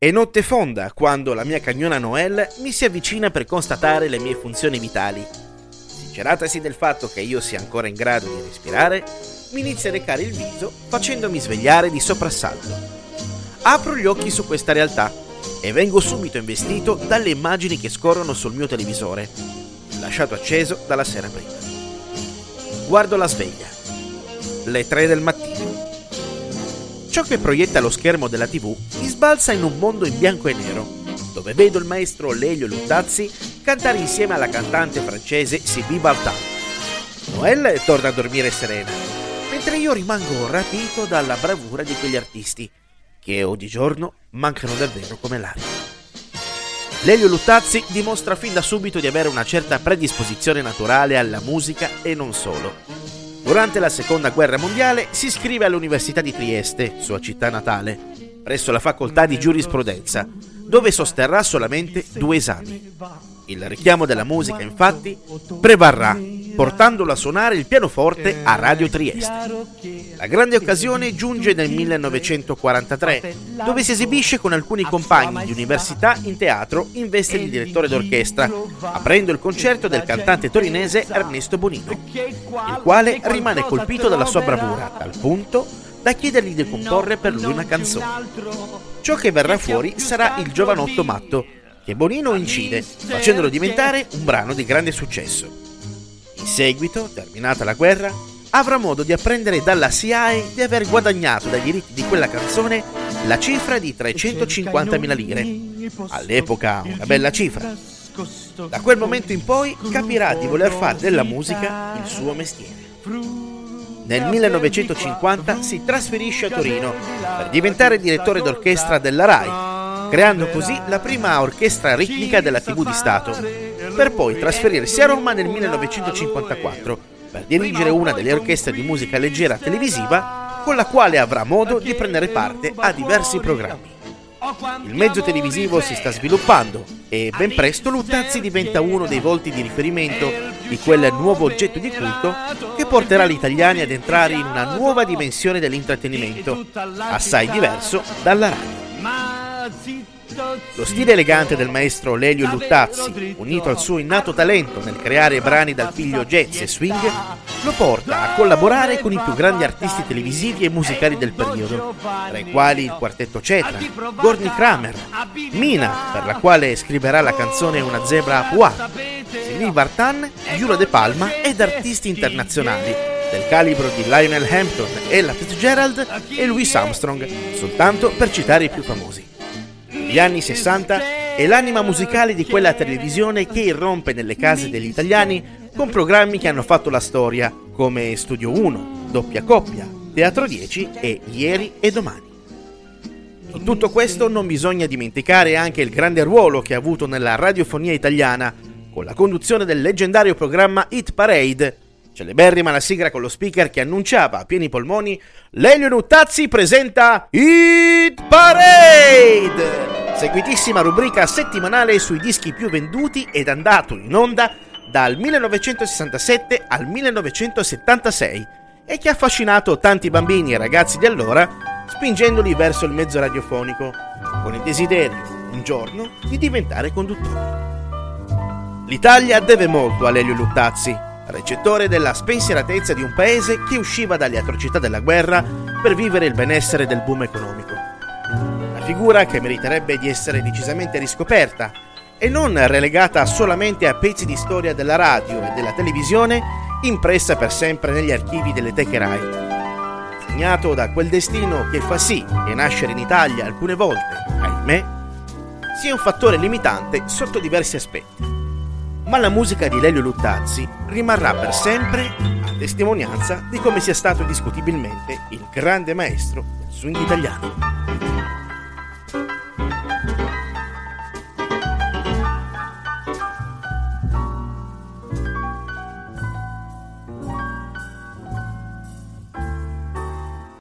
È notte fonda quando la mia cagnona Noel mi si avvicina per constatare le mie funzioni vitali. Sinceratasi del fatto che io sia ancora in grado di respirare, mi inizia a recare il viso facendomi svegliare di soprassalto. Apro gli occhi su questa realtà e vengo subito investito dalle immagini che scorrono sul mio televisore, lasciato acceso dalla sera prima. Guardo la sveglia. Le 3 del mattino. Ciò che proietta lo schermo della TV mi sbalza in un mondo in bianco e nero, dove vedo il maestro Lelio Luttazzi cantare insieme alla cantante francese Sylvie Vartan. Noelle torna a dormire serena, mentre io rimango rapito dalla bravura di quegli artisti, che oggigiorno mancano davvero come l'aria. Lelio Luttazzi dimostra fin da subito di avere una certa predisposizione naturale alla musica e non solo. Durante la seconda guerra mondiale si iscrive all'Università di Trieste, sua città natale, presso la facoltà di giurisprudenza, dove sosterrà solamente due esami. Il richiamo della musica, infatti, prevarrà portandolo a suonare il pianoforte a Radio Trieste. La grande occasione giunge nel 1943, dove si esibisce con alcuni compagni di università in teatro in veste di direttore d'orchestra, aprendo il concerto del cantante torinese Ernesto Bonino, il quale rimane colpito dalla sua bravura, al punto da chiedergli di comporre per lui una canzone. Ciò che verrà fuori sarà il giovanotto matto, che Bonino incide, facendolo diventare un brano di grande successo seguito, terminata la guerra, avrà modo di apprendere dalla SIAE di aver guadagnato dai diritti di quella canzone la cifra di 350.000 lire. All'epoca una bella cifra. Da quel momento in poi capirà di voler fare della musica il suo mestiere. Nel 1950 si trasferisce a Torino per diventare direttore d'orchestra della RAI, creando così la prima orchestra ritmica della TV di Stato per poi trasferirsi a Roma nel 1954 per dirigere una delle orchestre di musica leggera televisiva con la quale avrà modo di prendere parte a diversi programmi. Il mezzo televisivo si sta sviluppando e ben presto Luttazzi diventa uno dei volti di riferimento di quel nuovo oggetto di culto che porterà gli italiani ad entrare in una nuova dimensione dell'intrattenimento, assai diverso dalla radio. Lo stile elegante del maestro Lelio Luttazzi, unito al suo innato talento nel creare brani dal figlio jazz e swing, lo porta a collaborare con i più grandi artisti televisivi e musicali del periodo, tra i quali il quartetto Cetra, Gordy Kramer, Mina, per la quale scriverà la canzone Una zebra a Pua, Sylvie Vartan, Giuro De Palma ed artisti internazionali del calibro di Lionel Hampton, Ella Fitzgerald e Louis Armstrong, soltanto per citare i più famosi. Gli anni 60 è l'anima musicale di quella televisione che irrompe nelle case degli italiani con programmi che hanno fatto la storia, come Studio 1, Doppia Coppia, Teatro 10 e Ieri e Domani. In tutto questo non bisogna dimenticare anche il grande ruolo che ha avuto nella radiofonia italiana, con la conduzione del leggendario programma Hit Parade, celeberrima la sigla con lo speaker che annunciava a pieni polmoni Lelio Nuttazzi presenta Hit Parade! Seguitissima rubrica settimanale sui dischi più venduti ed andato in onda dal 1967 al 1976 e che ha affascinato tanti bambini e ragazzi di allora spingendoli verso il mezzo radiofonico con il desiderio un giorno di diventare conduttori. L'Italia deve molto a Lelio Luttazzi, recettore della spensieratezza di un paese che usciva dalle atrocità della guerra per vivere il benessere del boom economico figura che meriterebbe di essere decisamente riscoperta e non relegata solamente a pezzi di storia della radio e della televisione impressa per sempre negli archivi delle teche RAI. Segnato da quel destino che fa sì che nascere in Italia alcune volte, ahimè, sia un fattore limitante sotto diversi aspetti. Ma la musica di Lelio Luttazzi rimarrà per sempre a testimonianza di come sia stato indiscutibilmente il grande maestro del swing italiano.